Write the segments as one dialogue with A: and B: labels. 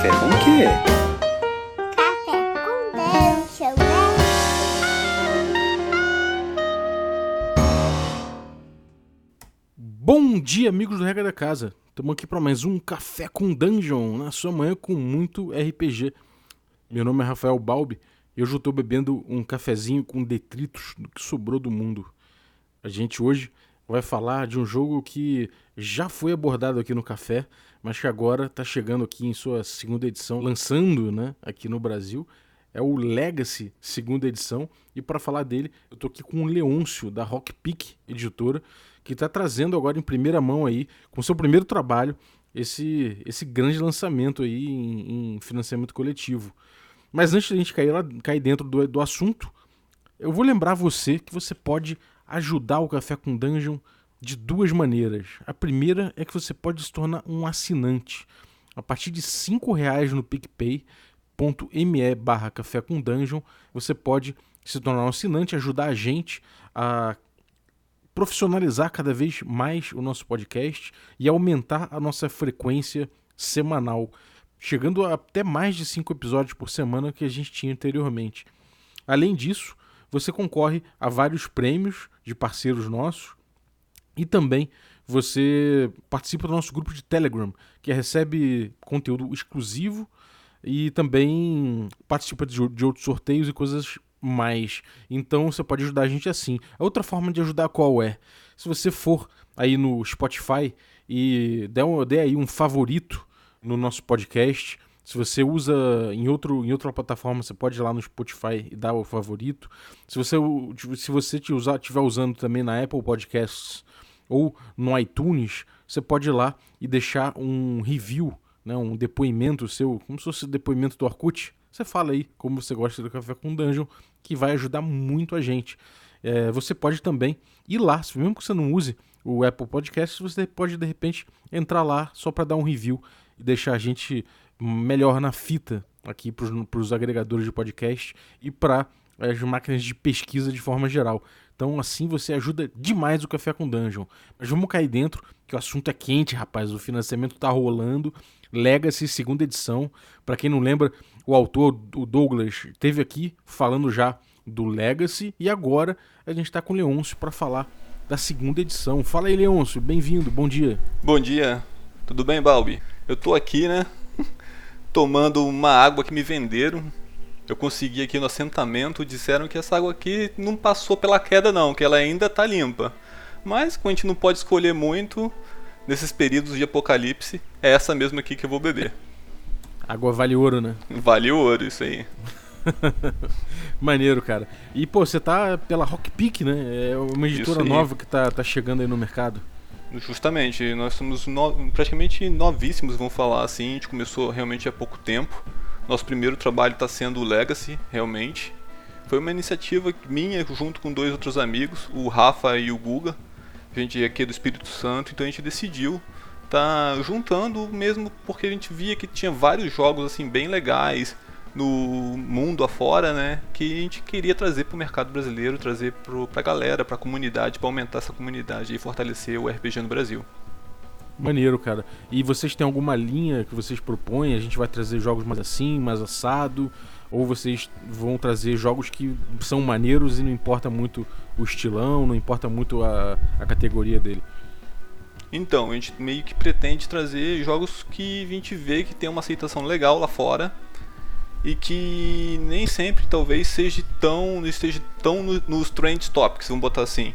A: Café com o quê?
B: Café com Dungeon, né?
C: Bom dia, amigos do Regra da Casa. Estamos aqui para mais um Café com Dungeon, na sua manhã com muito RPG. Meu nome é Rafael Balbi e hoje eu estou bebendo um cafezinho com detritos do que sobrou do mundo. A gente hoje vai falar de um jogo que já foi abordado aqui no Café, mas que agora está chegando aqui em sua segunda edição, lançando né, aqui no Brasil. É o Legacy, segunda edição. E para falar dele, eu tô aqui com o Leôncio, da Rock Peak Editora, que está trazendo agora em primeira mão aí, com seu primeiro trabalho, esse, esse grande lançamento aí em, em financiamento coletivo. Mas antes da gente cair, lá, cair dentro do, do assunto, eu vou lembrar você que você pode ajudar o Café com Dungeon de duas maneiras. A primeira é que você pode se tornar um assinante. A partir de R$ reais no PicPay, me barra café com dungeon, você pode se tornar um assinante, ajudar a gente a profissionalizar cada vez mais o nosso podcast e aumentar a nossa frequência semanal, chegando a até mais de cinco episódios por semana que a gente tinha anteriormente. Além disso, você concorre a vários prêmios de parceiros nossos e também você participa do nosso grupo de Telegram, que recebe conteúdo exclusivo e também participa de, outros sorteios e coisas mais. Então você pode ajudar a gente assim. A outra forma de ajudar qual é? Se você for aí no Spotify e der, um, der aí um favorito no nosso podcast, se você usa em, outro, em outra plataforma, você pode ir lá no Spotify e dar o favorito. Se você, se você te usar, estiver usando também na Apple Podcasts ou no iTunes, você pode ir lá e deixar um review né, um depoimento seu, como se fosse o depoimento do Orkut, você fala aí como você gosta do Café com Dungeon, que vai ajudar muito a gente. É, você pode também ir lá, mesmo que você não use o Apple Podcast, você pode de repente entrar lá só para dar um review e deixar a gente melhor na fita aqui para os agregadores de podcast e para as máquinas de pesquisa de forma geral. Então, assim você ajuda demais o Café com Dungeon. Mas vamos cair dentro, que o assunto é quente, rapaz. O financiamento tá rolando. Legacy, segunda edição. Para quem não lembra, o autor, o Douglas, teve aqui falando já do Legacy. E agora a gente está com o Leôncio para falar da segunda edição. Fala aí, Leôncio. Bem-vindo. Bom dia.
D: Bom dia. Tudo bem, Balbi? Eu tô aqui, né? Tomando uma água que me venderam eu consegui aqui no assentamento, disseram que essa água aqui não passou pela queda não, que ela ainda está limpa. Mas como a gente não pode escolher muito nesses períodos de apocalipse, é essa mesma aqui que eu vou beber.
C: Água vale ouro, né?
D: Vale ouro, isso aí.
C: Maneiro, cara. E, pô, você tá pela Rock Peak, né? É uma editora nova que tá, tá chegando aí no mercado.
D: Justamente, nós somos no... praticamente novíssimos, vamos falar assim. A gente começou realmente há pouco tempo. Nosso primeiro trabalho está sendo o Legacy, realmente. Foi uma iniciativa minha junto com dois outros amigos, o Rafa e o Guga. A gente é aqui do Espírito Santo, então a gente decidiu tá juntando mesmo porque a gente via que tinha vários jogos assim bem legais no mundo afora, né, que a gente queria trazer para o mercado brasileiro, trazer para a galera, para a comunidade, para aumentar essa comunidade e fortalecer o RPG no Brasil.
C: Maneiro, cara. E vocês têm alguma linha que vocês propõem? A gente vai trazer jogos mais assim, mais assado? Ou vocês vão trazer jogos que são maneiros e não importa muito o estilão, não importa muito a, a categoria dele?
D: Então, a gente meio que pretende trazer jogos que a gente vê que tem uma aceitação legal lá fora e que nem sempre talvez seja tão esteja tão no, nos trend topics, vamos botar assim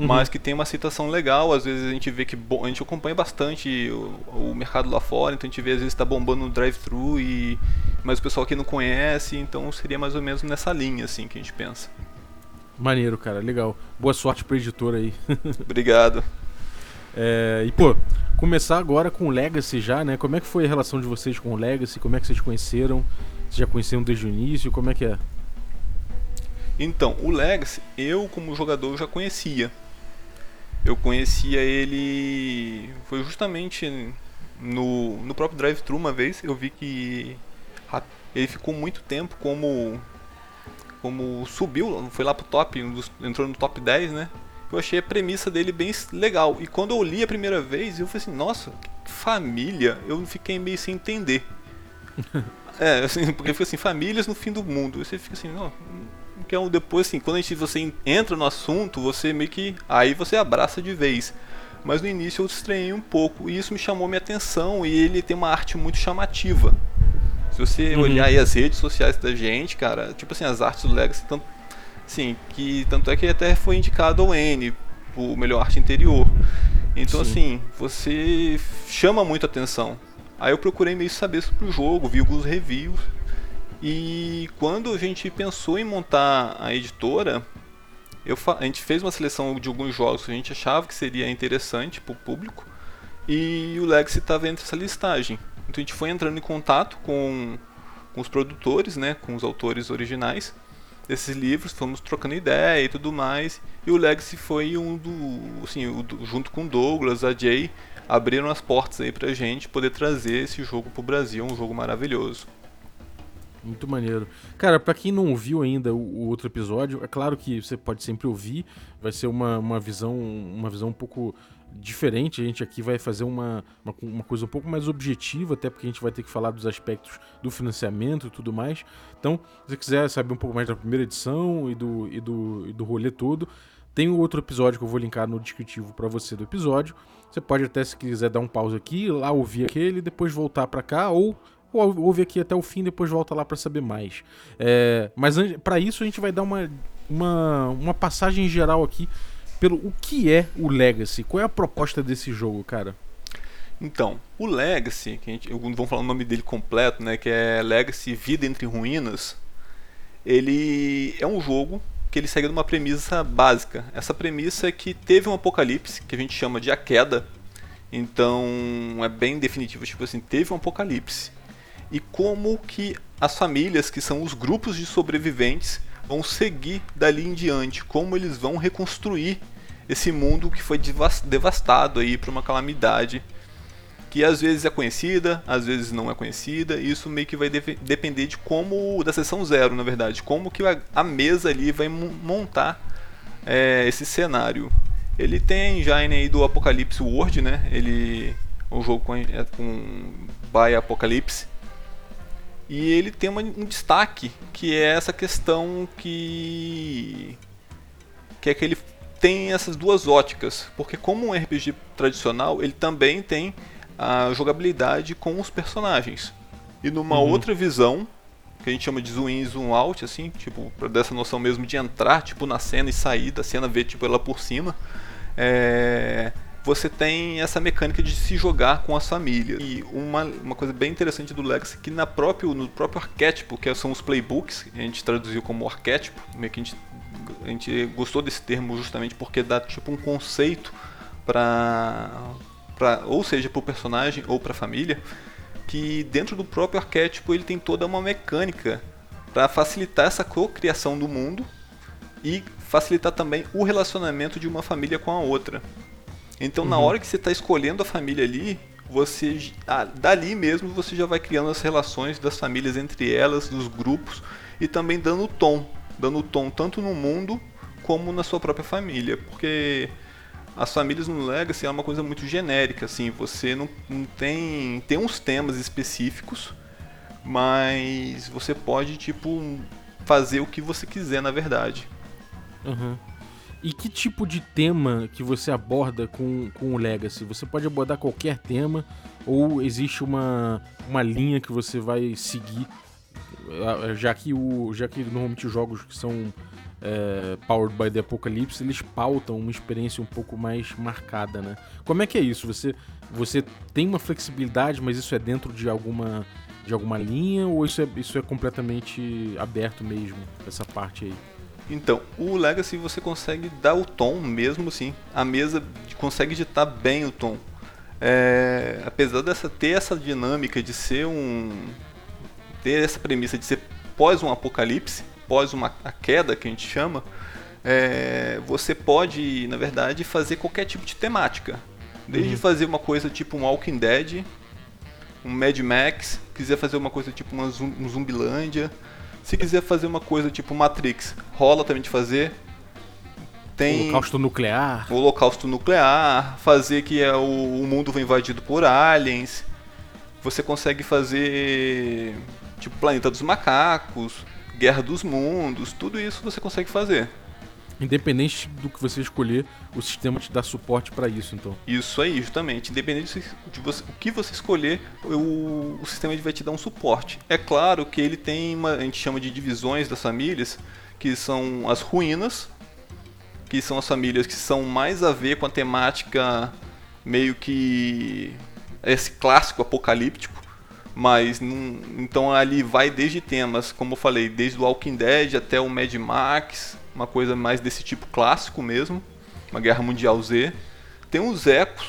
D: uhum. mas que tem uma aceitação legal. Às vezes a gente vê que a gente acompanha bastante o, o mercado lá fora, então a gente vê às vezes está bombando no drive-thru e mas o pessoal aqui não conhece, então seria mais ou menos nessa linha assim que a gente pensa.
C: Maneiro, cara, legal. Boa sorte pro editor aí.
D: Obrigado.
C: É, e pô, começar agora com o Legacy já, né? Como é que foi a relação de vocês com o Legacy? Como é que vocês conheceram? Vocês já conheceram desde o início? Como é que é?
D: Então, o Legacy, eu como jogador já conhecia eu conhecia ele foi justamente no, no próprio drive-thru uma vez eu vi que ele ficou muito tempo como como subiu foi lá pro top entrou no top 10 né eu achei a premissa dele bem legal e quando eu li a primeira vez eu falei assim nossa que família eu fiquei meio sem entender é, assim, porque fica assim, famílias no fim do mundo. Você fica assim, não. Que é um, depois, assim, quando a gente, você entra no assunto, você meio que. Aí você abraça de vez. Mas no início eu estranhei um pouco e isso me chamou minha atenção e ele tem uma arte muito chamativa. Se você
C: Uhum.
D: olhar aí as redes sociais da gente, cara, tipo assim, as artes do Legacy, tanto, assim, que tanto é que até foi indicado ao N, o melhor arte interior. Então
C: Sim.
D: assim, você chama muito atenção. Aí eu procurei meio saber sobre o jogo, vi alguns reviews. E quando a gente pensou em montar a editora, eu a gente fez uma seleção de alguns jogos que a gente achava que seria interessante para o público e o Legacy estava entre essa listagem. Então a gente foi entrando em contato com, com os produtores, né, com os autores originais desses livros, fomos trocando ideia e tudo mais. E o Legacy foi um do, assim, o junto com o Douglas, a Jay, abriram as portas aí pra gente poder trazer esse jogo pro Brasil, um jogo maravilhoso.
C: Muito maneiro. Cara, pra quem não ouviu ainda o, o outro episódio, é claro que você pode sempre ouvir, vai ser uma, uma visão uma visão um pouco diferente. A gente aqui vai fazer uma, uma, uma coisa um pouco mais objetiva, até porque a gente vai ter que falar dos aspectos do financiamento e tudo mais. Então, se você quiser saber um pouco mais da primeira edição e do, e do, e do rolê todo, tem o outro episódio que eu vou linkar no descritivo pra você do episódio. Você pode até, se quiser, dar um pause aqui, lá ouvir aquele, depois voltar pra cá, ou ouve aqui até o fim, depois volta lá pra saber mais. É, mas pra isso a gente vai dar uma, uma, uma passagem geral aqui pelo o que é o Legacy. Qual é a proposta desse jogo, cara?
D: Então, o Legacy, que a gente, vou falar o nome dele completo, né, que é Legacy Vida entre Ruínas, ele é um jogo que ele segue numa premissa básica. Essa premissa é que teve um apocalipse, que a gente chama de a queda. Então, é bem definitivo, tipo assim, teve um apocalipse. E como que as famílias, que são os grupos de sobreviventes, vão seguir dali em diante, como eles vão reconstruir esse mundo que foi devas- devastado aí por uma calamidade que às vezes é conhecida, às vezes não é conhecida, e isso meio que vai defe- depender de como, da sessão zero, na verdade, como que a, a mesa ali vai mo- montar é, esse cenário. Ele tem já aí do Apocalypse World, né? Ele um jogo com, é, com by Apocalypse. E ele tem uma- um destaque, que é essa questão que que é que ele tem essas duas óticas, porque como um RPG tradicional, ele também tem a jogabilidade com os personagens. E numa
C: Uhum.
D: outra visão, que a gente chama de zoom in e zoom out, assim, tipo, dessa noção mesmo de entrar, tipo, na cena e sair da cena, ver, tipo, ela por cima, é, você tem essa mecânica de se jogar com as famílias. E uma, uma coisa bem interessante do Legacy, que na próprio, no próprio arquétipo, que são os playbooks, a gente traduziu como arquétipo, meio que a gente, a gente gostou desse termo justamente porque dá, tipo, um conceito para pra, ou seja para o personagem ou para a família, que dentro do próprio arquétipo ele tem toda uma mecânica para facilitar essa cocriação do mundo e facilitar também o relacionamento de uma família com a outra. Então, na
C: Uhum.
D: hora que você está escolhendo a família ali, você ah, dali mesmo você já vai criando as relações das famílias entre elas, dos grupos e também dando tom, dando tom tanto no mundo como na sua própria família, porque as famílias no Legacy é uma coisa muito genérica, assim, você não, não tem tem uns temas específicos, mas você pode tipo fazer o que você quiser na verdade.
C: Aham. E que tipo de tema que você aborda com, com o Legacy? Você pode abordar qualquer tema ou existe uma, uma linha que você vai seguir? Ah, Já que, o, já que normalmente os jogos que são é, Powered by the Apocalypse, eles pautam uma experiência um pouco mais marcada, né? Como é que é isso? Você, você tem uma flexibilidade, mas isso é dentro de alguma, de alguma linha ou isso é, isso é completamente aberto mesmo, essa parte aí?
D: Então, o Legacy você consegue dar o tom mesmo assim. A mesa consegue ditar bem o tom. É, apesar dessa ter essa dinâmica de ser um ter essa premissa de ser pós um apocalipse, pós uma a queda que a gente chama, é, você pode, na verdade, fazer qualquer tipo de temática. Desde
C: Uhum.
D: fazer uma coisa tipo um Walking Dead, um Mad Max, quiser fazer uma coisa tipo uma um Zumbilândia, se quiser fazer uma coisa tipo Matrix, rola também de fazer. Tem
C: Holocausto nuclear.
D: o holocausto nuclear, fazer que é o, o mundo foi invadido por aliens. Você consegue fazer tipo Planeta dos Macacos, Guerra dos Mundos, tudo isso você consegue fazer.
C: Independente do que você escolher, o sistema te dá suporte para isso, então.
D: Isso aí, justamente. Independente de você, o que você escolher, o, o sistema vai te dar um suporte. É claro que ele tem uma, a gente chama de divisões das famílias, que são as ruínas, que são as famílias que são mais a ver com a temática meio que esse clássico apocalíptico, mas então ali vai desde temas, como eu falei, desde o Walking Dead até o Mad Max, uma coisa mais desse tipo clássico mesmo, uma Guerra Mundial Z. Tem os ecos,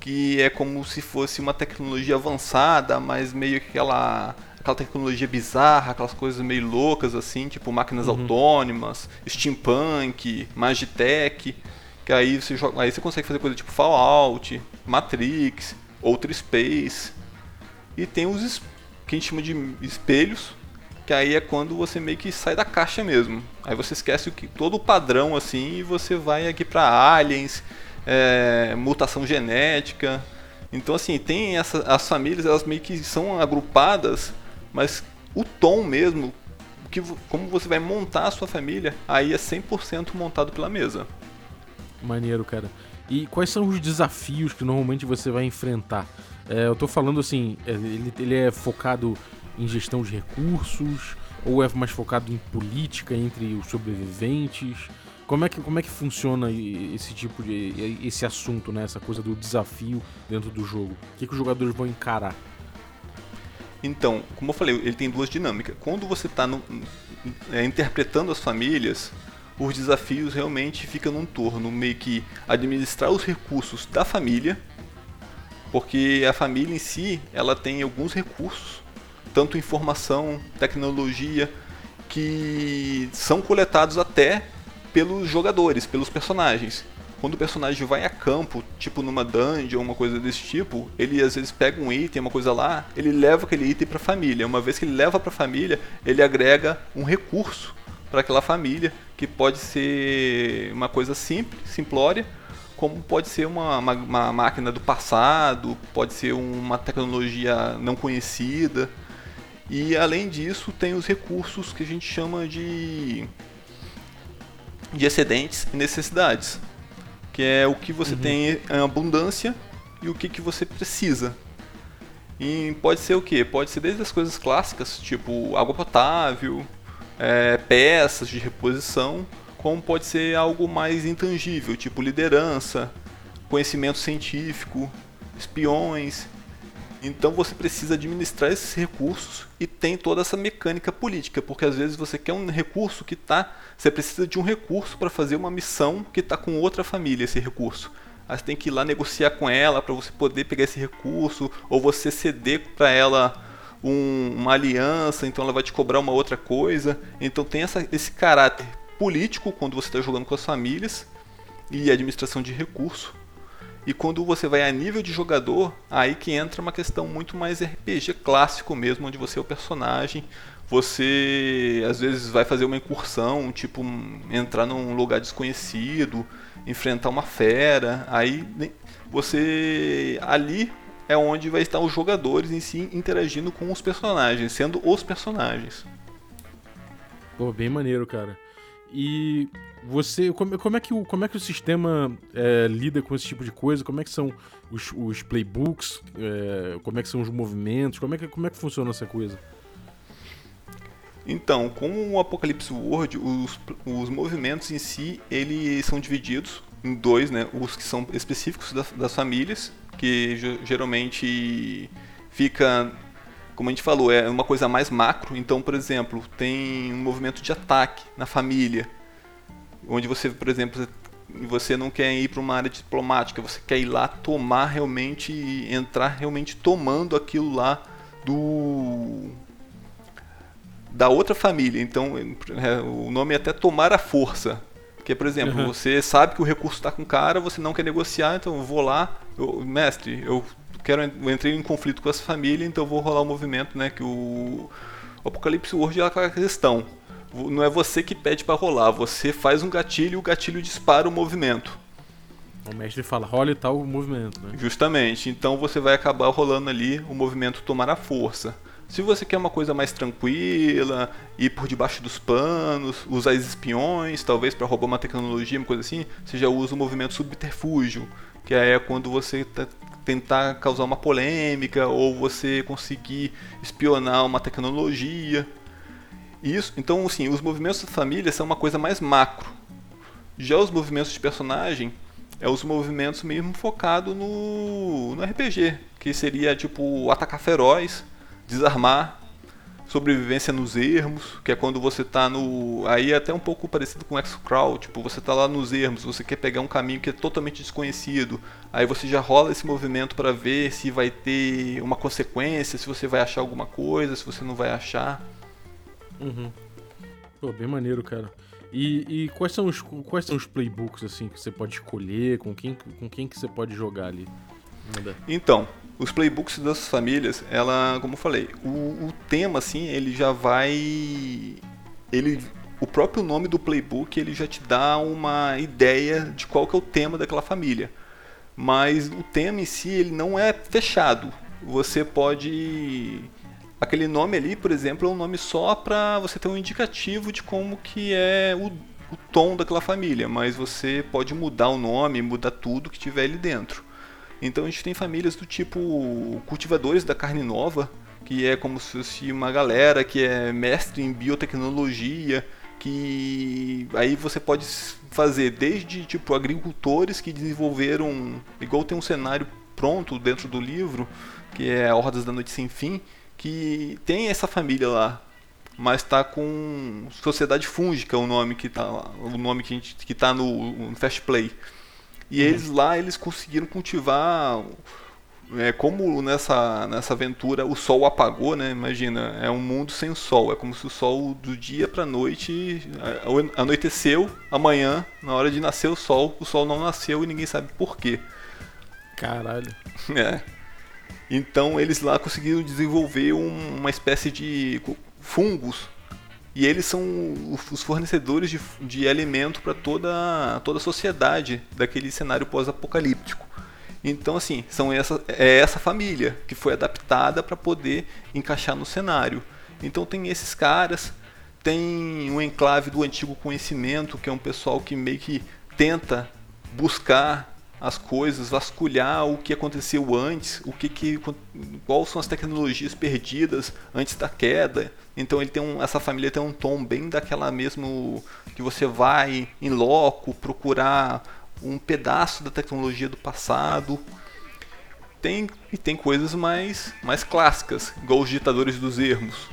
D: que é como se fosse uma tecnologia avançada, mas meio que aquela aquela tecnologia bizarra, aquelas coisas meio loucas assim, tipo máquinas uhum. autônomas, steampunk, magitech, que aí você joga, aí você consegue fazer coisa tipo Fallout, Matrix, Outer Space. E tem os que a gente chama de espelhos, que aí é quando você meio que sai da caixa mesmo. Aí você esquece o que, todo o padrão assim e você vai aqui para aliens, é, mutação genética. Então assim, tem essa, as famílias, elas meio que são agrupadas, mas o tom mesmo, que, como você vai montar a sua família, aí é 100% montado pela mesa.
C: Maneiro, cara. E quais são os desafios que normalmente você vai enfrentar? É, eu tô falando assim, é, ele, ele é focado em gestão de recursos? Ou é mais focado em política entre os sobreviventes? Como é que, como é que funciona esse tipo de. esse assunto, né? Essa coisa do desafio dentro do jogo? O que, que os jogadores vão encarar?
D: Então, como eu falei, ele tem duas dinâmicas. Quando você está é, interpretando as famílias, os desafios realmente ficam num torno, meio que administrar os recursos da família, porque a família em si, ela tem alguns recursos tanto informação, tecnologia, que são coletados até pelos jogadores, pelos personagens. Quando o personagem vai a campo, tipo numa dungeon, uma coisa desse tipo, ele às vezes pega um item, uma coisa lá, ele leva aquele item para a família. Uma vez que ele leva para a família, ele agrega um recurso para aquela família, que pode ser uma coisa simples, simplória, como pode ser uma, uma, uma máquina do passado, pode ser uma tecnologia não conhecida. E além disso, tem os recursos que a gente chama de de excedentes e necessidades, que é o que você uhum. tem em abundância e o que, que você precisa. E pode ser o que? Pode ser desde as coisas clássicas, tipo água potável, é, peças de reposição, como pode ser algo mais intangível, tipo liderança, conhecimento científico, espiões então você precisa administrar esses recursos e tem toda essa mecânica política, porque às vezes você quer um recurso que está, você precisa de um recurso para fazer uma missão que está com outra família esse recurso. Aí você tem que ir lá negociar com ela para você poder pegar esse recurso, ou você ceder para ela um, uma aliança, então ela vai te cobrar uma outra coisa. Então tem essa, esse caráter político quando você está jogando com as famílias e administração de recurso e quando você vai a nível de jogador, aí que entra uma questão muito mais RPG clássico mesmo, onde você é o personagem, você às vezes vai fazer uma incursão, tipo entrar num lugar desconhecido, enfrentar uma fera, aí você ali é onde vai estar os jogadores em si interagindo com os personagens, sendo os personagens.
C: Pô, bem maneiro, cara. E você, como, como, é, que o, como é que o sistema é, lida com esse tipo de coisa? Como é que são os, os playbooks? É, como é que são os movimentos? Como é que, como é que funciona essa coisa?
D: Então, com o Apocalipse World, os, os movimentos em si, eles são divididos em dois, né? Os que são específicos das, das famílias, que geralmente fica, como a gente falou, é uma coisa mais macro. Então, por exemplo, tem um movimento de ataque na família, onde você, por exemplo, você não quer ir para uma área diplomática, você quer ir lá tomar realmente, entrar realmente tomando aquilo lá do da outra família. Então, é, o nome é até tomar a força. Porque, por exemplo, uhum. você sabe que o recurso está com o cara, você não quer negociar, então eu vou lá, eu, mestre, eu quero eu entrei em conflito com essa família, então eu vou rolar o um movimento, né, que o, o Apocalipse World é aquela questão não é você que pede para rolar, você faz um gatilho e o gatilho dispara o movimento.
C: O mestre fala, role tal movimento, né?
D: Justamente. Então você vai acabar rolando ali o movimento tomar a força. Se você quer uma coisa mais tranquila, ir por debaixo dos panos, usar espiões, talvez para roubar uma tecnologia, uma coisa assim, você já usa o movimento subterfúgio, que é quando você tá, tentar causar uma polêmica ou você conseguir espionar uma tecnologia. Isso, então assim, os movimentos da família são uma coisa mais macro. Já os movimentos de personagem é os movimentos mesmo focado no, no RPG, que seria tipo atacar feroz, desarmar, sobrevivência nos ermos, que é quando você tá no. Aí é até um pouco parecido com X-Crawl, tipo, você tá lá nos ermos, você quer pegar um caminho que é totalmente desconhecido, aí você já rola esse movimento para ver se vai ter uma consequência, se você vai achar alguma coisa, se você não vai achar.
C: Uhum. Pô, bem maneiro, cara. E, e, quais, são os, quais são os playbooks assim que você pode escolher? Com quem, com quem que você pode jogar ali?
D: Manda. Então, os playbooks das famílias, ela, como eu falei, o, o tema assim, ele já vai ele o próprio nome do playbook ele já te dá uma ideia de qual que é o tema daquela família. Mas o tema em si ele não é fechado. Você pode aquele nome ali, por exemplo, é um nome só para você ter um indicativo de como que é o, o tom daquela família, mas você pode mudar o nome, mudar tudo que tiver ali dentro. Então a gente tem famílias do tipo cultivadores da carne nova, que é como se fosse uma galera que é mestre em biotecnologia, que aí você pode fazer desde tipo agricultores que desenvolveram, igual tem um cenário pronto dentro do livro, que é Hordas da Noite Sem Fim, que tem essa família lá, mas está com Sociedade Fúngica o nome que tá o nome que a gente que tá no, no Fast Play. E uhum. eles lá eles conseguiram cultivar é, como nessa, nessa aventura o sol apagou, né? Imagina, é um mundo sem sol. É como se o sol do dia para noite anoiteceu, amanhã, na hora de nascer o sol, o sol não nasceu e ninguém sabe por quê.
C: Caralho.
D: É. Então eles lá conseguiram desenvolver um, uma espécie de fungos e eles são os fornecedores de, de alimento para toda, toda a sociedade daquele cenário pós-apocalíptico. Então, assim, são essa, é essa família que foi adaptada para poder encaixar no cenário. Então, tem esses caras, tem um enclave do antigo conhecimento, que é um pessoal que meio que tenta buscar as coisas, vasculhar o que aconteceu antes, o que, que quais são as tecnologias perdidas antes da queda. Então ele tem um, essa família tem um tom bem daquela mesmo que você vai em loco procurar um pedaço da tecnologia do passado. Tem e tem coisas mais mais clássicas, igual os ditadores dos ermos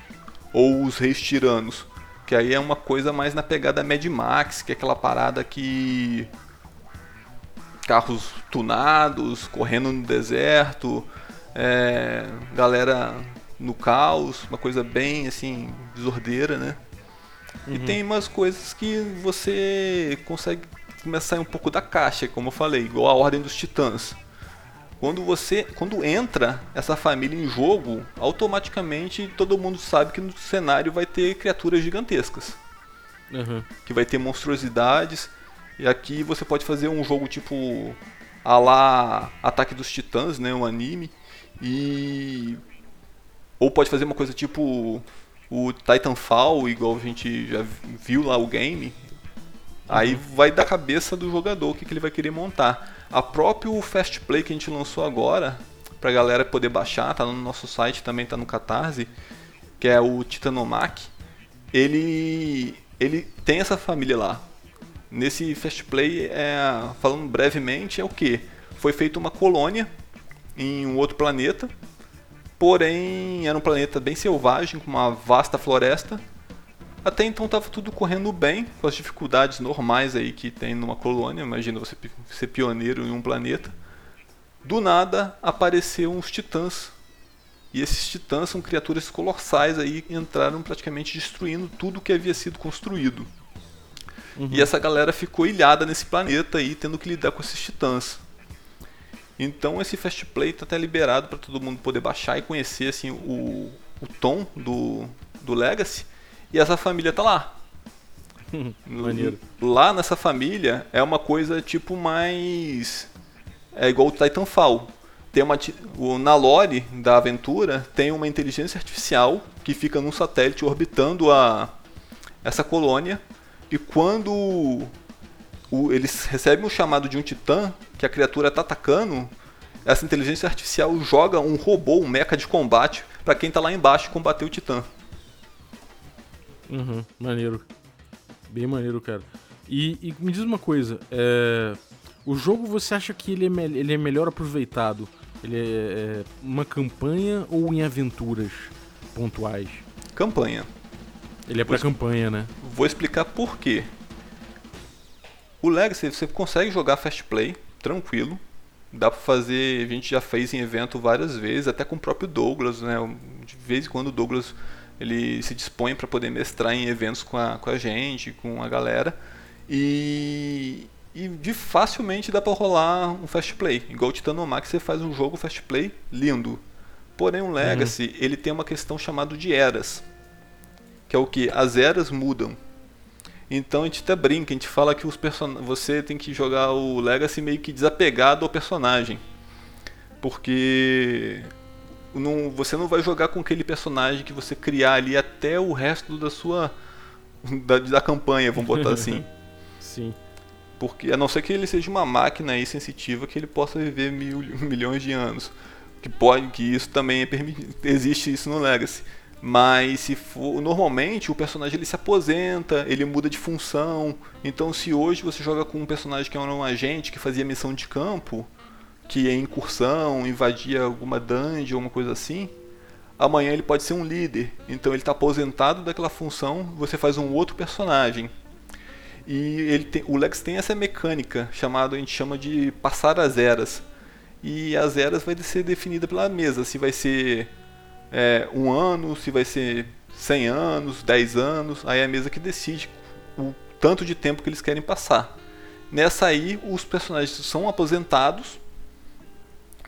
D: ou os reis tiranos, que aí é uma coisa mais na pegada Mad Max, que é aquela parada que carros tunados, correndo no deserto, é, galera no caos, uma coisa bem assim, desordeira, né? Uhum. E tem umas coisas que você consegue começar a sair um pouco da caixa, como eu falei, igual a Ordem dos Titãs. Quando você, quando entra essa família em jogo, automaticamente todo mundo sabe que no cenário vai ter criaturas gigantescas. Uhum. Que vai ter monstruosidades e aqui você pode fazer um jogo tipo a lá Ataque dos Titãs, né, um anime, e ou pode fazer uma coisa tipo o Titanfall, igual a gente já viu lá o game. Aí uhum. vai da cabeça do jogador o que, que ele vai querer montar. A próprio Fast Play que a gente lançou agora, pra galera poder baixar, tá no nosso site, também tá no Catarse, que é o Titanomac. Ele ele tem essa família lá. Nesse Fast Play, é, falando brevemente, é o que? Foi feita uma colônia em um outro planeta, porém era um planeta bem selvagem, com uma vasta floresta. Até então estava tudo correndo bem, com as dificuldades normais aí que tem numa colônia. Imagina você ser pioneiro em um planeta. Do nada apareceram uns titãs. E esses titãs são criaturas colossais aí entraram praticamente destruindo tudo que havia sido construído. Uhum. E essa galera ficou ilhada nesse planeta aí, tendo que lidar com esses titãs. Então esse Fast Play tá até liberado para todo mundo poder baixar e conhecer assim o, o tom do, do Legacy. E essa família tá lá.
C: Maneiro.
D: Lá nessa família é uma coisa tipo mais. É igual o Titanfall. Tem uma, o, na lore da aventura tem uma inteligência artificial que fica num satélite orbitando a, essa colônia. E quando o- eles recebem o chamado de um titã, que a criatura tá atacando, essa inteligência artificial joga um robô, um mecha de combate, pra quem tá lá embaixo combater o titã.
C: Uhum, maneiro. Bem maneiro, cara. E, e me diz uma coisa, é, o jogo você acha que ele é, me- ele é melhor aproveitado? Ele é, é uma campanha ou em aventuras pontuais?
D: Campanha.
C: Ele é pra campanha, né?
D: Vou explicar por quê. O Legacy você consegue jogar fast play, tranquilo. Dá pra fazer, a gente já fez em evento várias vezes, até com o próprio Douglas, né? De vez em quando o Douglas ele se dispõe para poder mestrar em eventos com a, com a gente, com a galera. E, e de facilmente dá pra rolar um fast play. Igual o Titanomax, você faz um jogo fast play lindo. Porém, o Legacy, ele tem uma questão chamada de eras. Que é o que? As eras mudam. Então a gente até brinca, a gente fala que os person... você tem que jogar o Legacy meio que desapegado ao personagem. Porque não, você não vai jogar com aquele personagem que você criar ali até o resto da sua. da, da campanha, vamos botar assim.
C: Sim.
D: Porque a não ser que ele seja uma máquina aí sensitiva que ele possa viver mil, milhões de anos. Que pode, que isso também é permitido. Existe isso no Legacy. Mas se for. Normalmente o personagem ele se aposenta, ele muda de função. Então se hoje você joga com um personagem que era um agente que fazia missão de campo, que é incursão, invadia alguma dungeon, alguma coisa assim, amanhã ele pode ser um líder. Então ele está aposentado daquela função, você faz um outro personagem. E ele tem, o Lex tem essa mecânica chamada, a gente chama de passar as eras. E as eras vai ser definida pela mesa, se vai ser é, um ano, se vai ser 100 anos, 10 anos, aí é a mesa que decide o tanto de tempo que eles querem passar. Nessa aí, os personagens são aposentados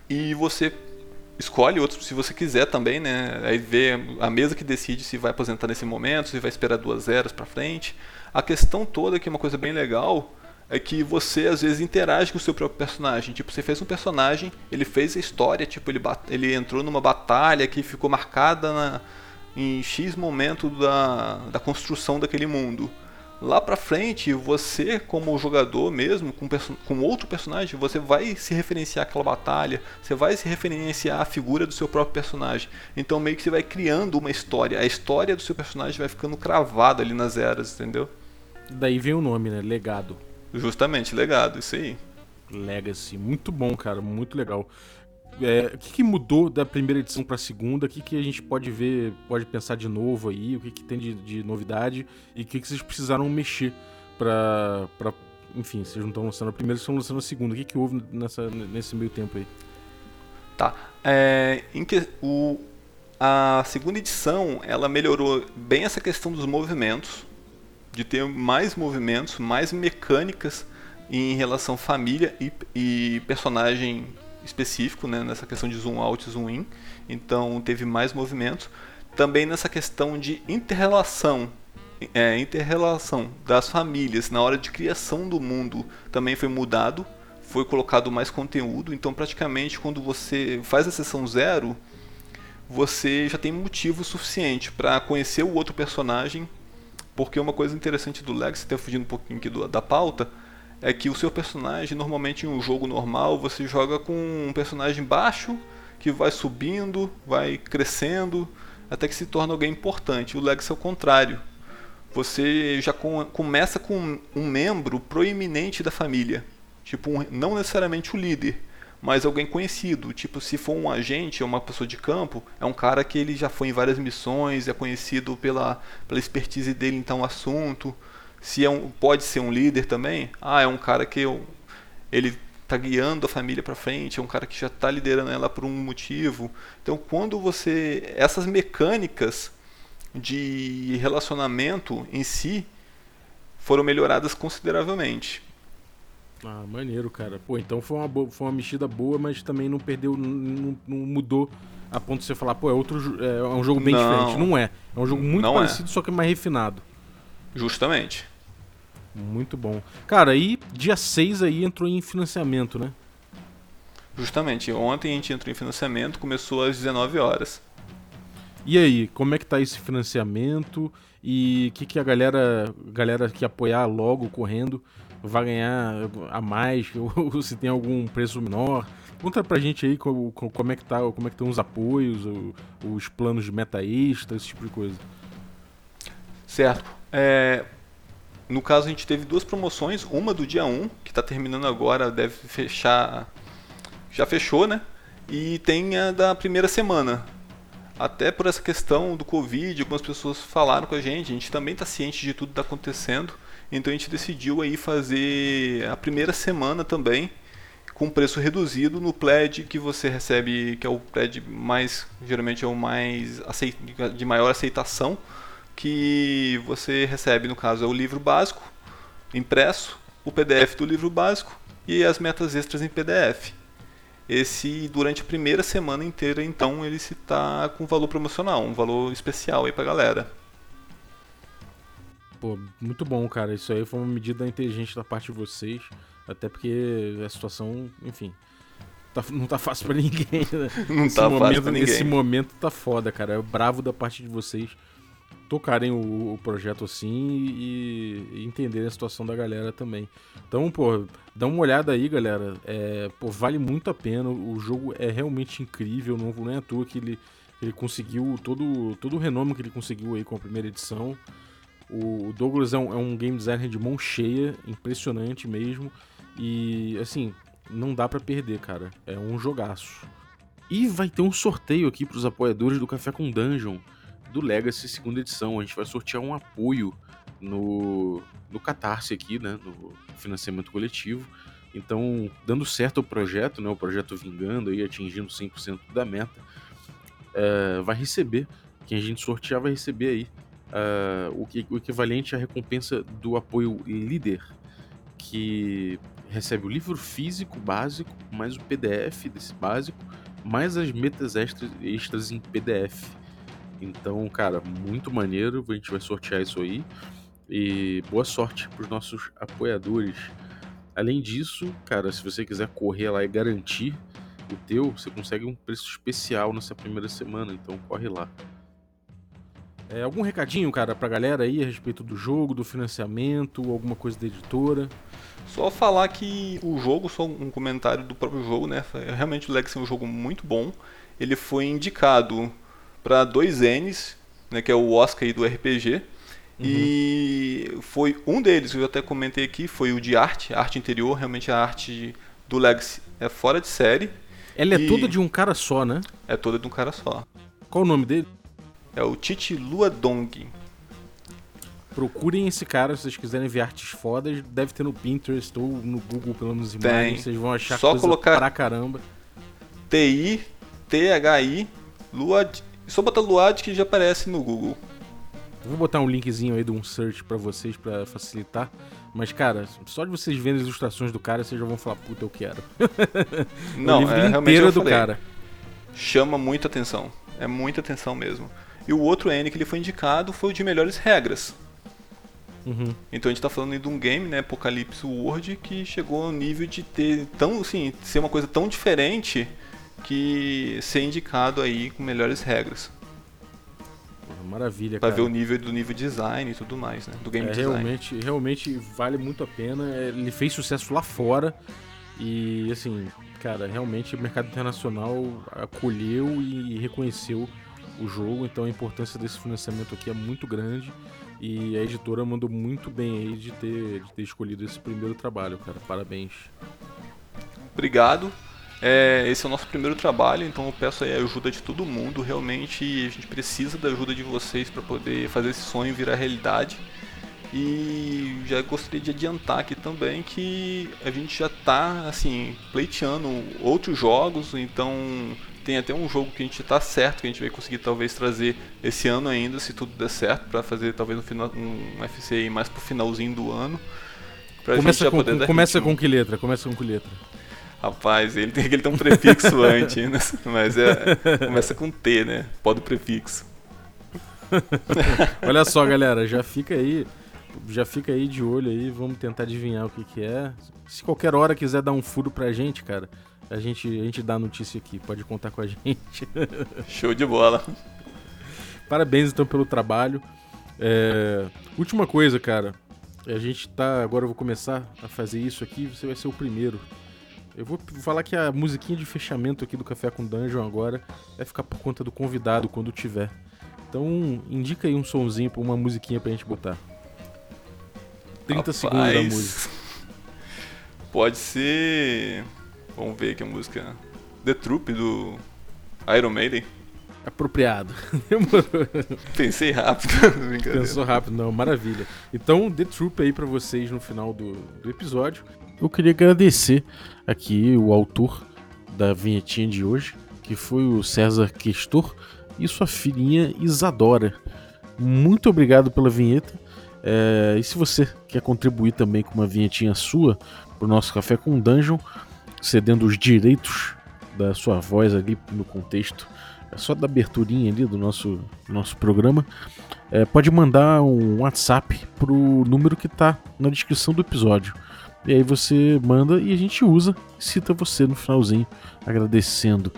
D: e você escolhe outros se você quiser também, né? Aí vê a mesa que decide se vai aposentar nesse momento, se vai esperar duas eras para frente. A questão toda, que é uma coisa bem legal, é que você às vezes interage com o seu próprio personagem. Tipo, você fez um personagem, ele fez a história, tipo, ele, ele entrou numa batalha que ficou marcada na- em X momento da, da construção daquele mundo. Lá pra frente, você, como jogador mesmo, com, com outro personagem, você vai se referenciar àquela batalha, você vai se referenciar à figura do seu próprio personagem. Então, meio que você vai criando uma história. A história do seu personagem vai ficando cravada ali nas eras, entendeu?
C: Daí vem o nome, né? Legado.
D: Justamente, legado, isso aí.
C: Legacy. Muito bom, cara. Muito legal. É, o que, que mudou da primeira edição pra segunda? O que, que a gente pode ver, pode pensar de novo aí? O que, que tem de, de novidade? E o que, que vocês precisaram mexer pra. Enfim, vocês não estão lançando a primeira, vocês estão lançando a segunda. O que, que houve nessa, nesse meio tempo aí?
D: Tá. É, em que, o, a segunda edição ela melhorou bem essa questão dos movimentos, de ter mais movimentos, mais mecânicas em relação família e, e personagem específico, né, nessa questão de zoom out e zoom in. Então teve mais movimentos. Também nessa questão de interrelação, é, interrelação das famílias na hora de criação do mundo também foi mudado foi colocado mais conteúdo, então praticamente quando você faz a sessão zero, você já tem motivo suficiente para conhecer o outro personagem, porque uma coisa interessante do Legacy, até fugindo um pouquinho aqui do, da pauta, é que o seu personagem, normalmente em um jogo normal, você joga com um personagem baixo, que vai subindo, vai crescendo, até que se torna alguém importante. O Legacy é o contrário. Você já com, começa com um membro proeminente da família. Tipo, um, não necessariamente o líder, mas alguém conhecido. Tipo, se for um agente ou uma pessoa de campo, é um cara que ele já foi em várias missões, é conhecido pela, pela expertise dele em tal assunto. Se é um, pode ser um líder também, ah, é um cara que eu, ele está guiando a família para frente, é um cara que já está liderando ela por um motivo. Então, quando você essas mecânicas de relacionamento em si foram melhoradas consideravelmente.
C: Ah, maneiro, cara. Pô, então foi uma, boa, foi uma mexida boa, mas também não perdeu, não, não mudou a ponto de você falar, pô, é outro é, é um jogo bem
D: Não.
C: diferente. Não é. É um jogo muito
D: Não é.
C: parecido, só que mais refinado.
D: Justamente.
C: Muito bom. Cara, aí dia 6 aí entrou em financiamento, né?
D: Justamente, ontem a gente entrou em financiamento, começou às 19 horas.
C: E aí, como é que tá esse financiamento? E o que, que a galera, galera que apoiar logo correndo vai ganhar a mais? Ou se tem algum preço menor? Conta pra gente aí como, como é que tá, como é que estão os apoios, os planos de meta extra, esse tipo de coisa.
D: Certo. É, no caso, a gente teve duas promoções. Uma do dia 1, que está terminando agora, deve fechar. Já fechou, né? E tem a da primeira semana. Até por essa questão do Covid, algumas pessoas falaram com a gente. A gente também está ciente de tudo que está acontecendo. Então a gente decidiu aí fazer a primeira semana também com preço reduzido no pledge que você recebe, que é o pledge mais geralmente é o mais de maior aceitação que você recebe, no caso, é o livro básico impresso, o PDF do livro básico e as metas extras em PDF. Esse, durante a primeira semana inteira, então, ele se está com valor promocional, um valor especial aí pra galera.
C: Pô, muito bom, cara. Isso aí foi uma medida inteligente da parte de vocês. Até porque a situação, enfim, tá, não tá fácil para ninguém. Né?
D: Não esse tá momento, fácil pra ninguém.
C: Esse momento tá foda, cara. É bravo da parte de vocês tocarem o, o projeto assim e, e, entenderem a situação da galera também. Então, pô, dá uma olhada aí, galera. É, pô, vale muito a pena. O jogo é realmente incrível. Não, não é à toa que ele, ele conseguiu todo, todo o renome que ele conseguiu aí com a primeira edição. O, Douglas é um, é um game designer de mão cheia, impressionante mesmo. E, assim, não dá para perder, cara. É um jogaço. E vai ter um sorteio aqui para os apoiadores do Café com Dungeon do Legacy segunda edição. A gente vai sortear um apoio no, no Catarse aqui, né, no financiamento coletivo. Então, dando certo o projeto, né, o projeto vingando aí, atingindo 100% da meta, é, vai receber, quem a gente sortear vai receber aí uh, o, equivalente à recompensa do apoio líder, que recebe o livro físico básico, mais o PDF desse básico, mais as metas extras, extras em PDF. Então, cara, muito maneiro. A gente vai sortear isso aí. E boa sorte para os nossos apoiadores. Além disso, cara, se você quiser correr lá e garantir o teu, você consegue um preço especial nessa primeira semana. Então, corre lá. É, algum recadinho, cara, pra galera aí a respeito do jogo, do financiamento, alguma coisa da editora?
D: Só falar que o jogo, só um comentário do próprio jogo, né? Realmente o Legacy é um jogo muito bom. Ele foi indicado para dois N's, né, que é o Oscar aí do RPG. Uhum. E foi um deles que eu até comentei aqui, foi o de arte, arte interior, realmente a arte do Legacy é fora de série.
C: Ela é toda de um cara só, né?
D: É toda de um cara só.
C: Qual o nome dele?
D: É o Titi Luadong.
C: Procurem esse cara se vocês quiserem ver artes fodas. Deve ter no Pinterest ou no Google, pelo menos imagens. Vocês vão achar
D: Só
C: coisa
D: colocar
C: pra caramba.
D: T-I-T-H-I Luad só botar Luad que já aparece no Google.
C: vou botar um linkzinho aí de um search para vocês para facilitar. Mas, cara, só de vocês verem as ilustrações do cara, vocês já vão falar, puta, eu quero.
D: Não, o livro é, inteiro do falei, cara. Chama muita atenção. É muita atenção mesmo. E o outro N que ele foi indicado foi o de melhores regras.
C: Uhum.
D: Então a gente tá falando de um game, né, Apocalipse World, que chegou ao nível de ter tão, assim, ser uma coisa tão diferente que ser indicado aí com melhores regras.
C: Maravilha,
D: pra
C: cara.
D: ver o nível do nível design e tudo mais, né? Do game
C: é,
D: design.
C: Realmente, realmente vale muito a pena. É, ele fez sucesso lá fora. E assim, cara, realmente o mercado internacional acolheu e reconheceu o jogo, então a importância desse financiamento aqui é muito grande e a editora mandou muito bem aí de ter, de ter escolhido esse primeiro trabalho, cara. Parabéns.
D: Obrigado. É, esse é o nosso primeiro trabalho, então eu peço a ajuda de todo mundo. Realmente a gente precisa da ajuda de vocês para poder fazer esse sonho virar realidade. E já gostaria de adiantar aqui também que a gente já está assim pleiteando outros jogos, então tem até um jogo que a gente está certo que a gente vai conseguir talvez trazer esse ano ainda, se tudo der certo, para fazer talvez um, final, um FCI mais pro finalzinho do ano.
C: Começa, com, com, começa com que letra? Começa com que letra?
D: Rapaz, ele tem, ele tem um prefixo antes, né? mas é, começa com T, né? Pode prefixo.
C: Olha só, galera, já fica aí já fica aí de olho aí, vamos tentar adivinhar o que, que é. Se qualquer hora quiser dar um furo pra gente, cara, a gente, a gente dá a notícia aqui, pode contar com a gente.
D: Show de bola.
C: Parabéns então pelo trabalho. É, Última coisa, cara. A gente tá. Agora eu vou começar a fazer isso aqui, você vai ser o primeiro. Eu vou falar que a musiquinha de fechamento aqui do Café com Dungeon agora vai ficar por conta do convidado quando tiver. Então, indica aí um sonzinho pra uma musiquinha pra gente botar. 30
D: Rapaz,
C: segundos da música.
D: Pode ser. Vamos ver aqui a música. The Troop do Iron Maiden.
C: Apropriado. Demorou.
D: Pensei rápido. Brincadeira.
C: Pensou rápido, não, maravilha. Então, The Troop aí pra vocês no final do, do episódio. Eu queria agradecer aqui o autor da vinhetinha de hoje, que foi o César Questor e sua filhinha Isadora. Muito obrigado pela vinheta. É, e se você quer contribuir também com uma vinhetinha sua pro nosso Café com Dungeon, cedendo os direitos da sua voz ali no contexto, é só da aberturinha ali do nosso, nosso programa, é, pode mandar um WhatsApp pro número que tá na descrição do episódio. E aí você manda e a gente usa cita você no finalzinho, agradecendo.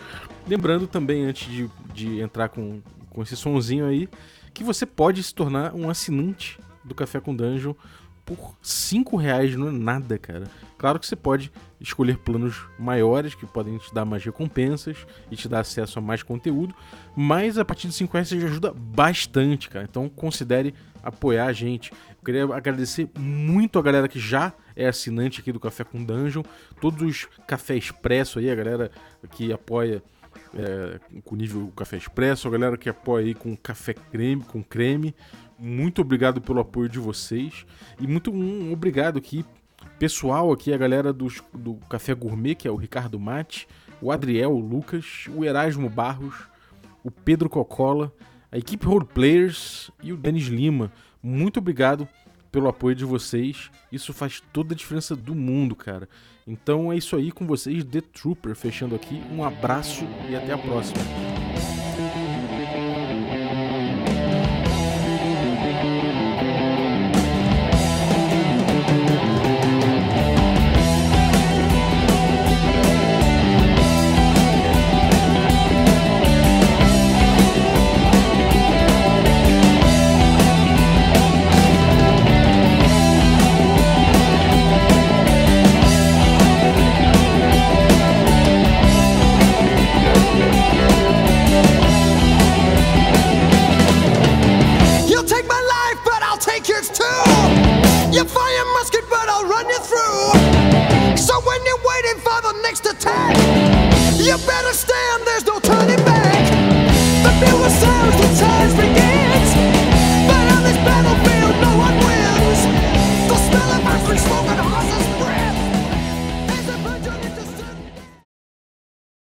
C: Lembrando também, antes de, de entrar com, com esse sonzinho aí, que você pode se tornar um assinante do Café com Dungeon por 5 reais, não é nada, cara. Claro que você pode escolher planos maiores que podem te dar mais recompensas e te dar acesso a mais conteúdo, mas a partir de 5 reais você já ajuda bastante, cara. Então considere apoiar a gente. Eu queria agradecer muito a galera que já é assinante aqui do Café com Dungeon, todos os Café Expresso aí, a galera que apoia é, com nível Café Expresso, a galera que apoia aí com café creme, com creme. Muito obrigado pelo apoio de vocês e muito um obrigado aqui pessoal aqui, a galera dos, do Café Gourmet, que é o Ricardo Mate, o Adriel o Lucas, o Erasmo Barros, o Pedro Cocola, a equipe Roleplayers e o Denis Lima. Muito obrigado pelo apoio de vocês. Isso faz toda a diferença do mundo, cara. Então é isso aí com vocês, The Trooper, fechando aqui. Um abraço e até a próxima.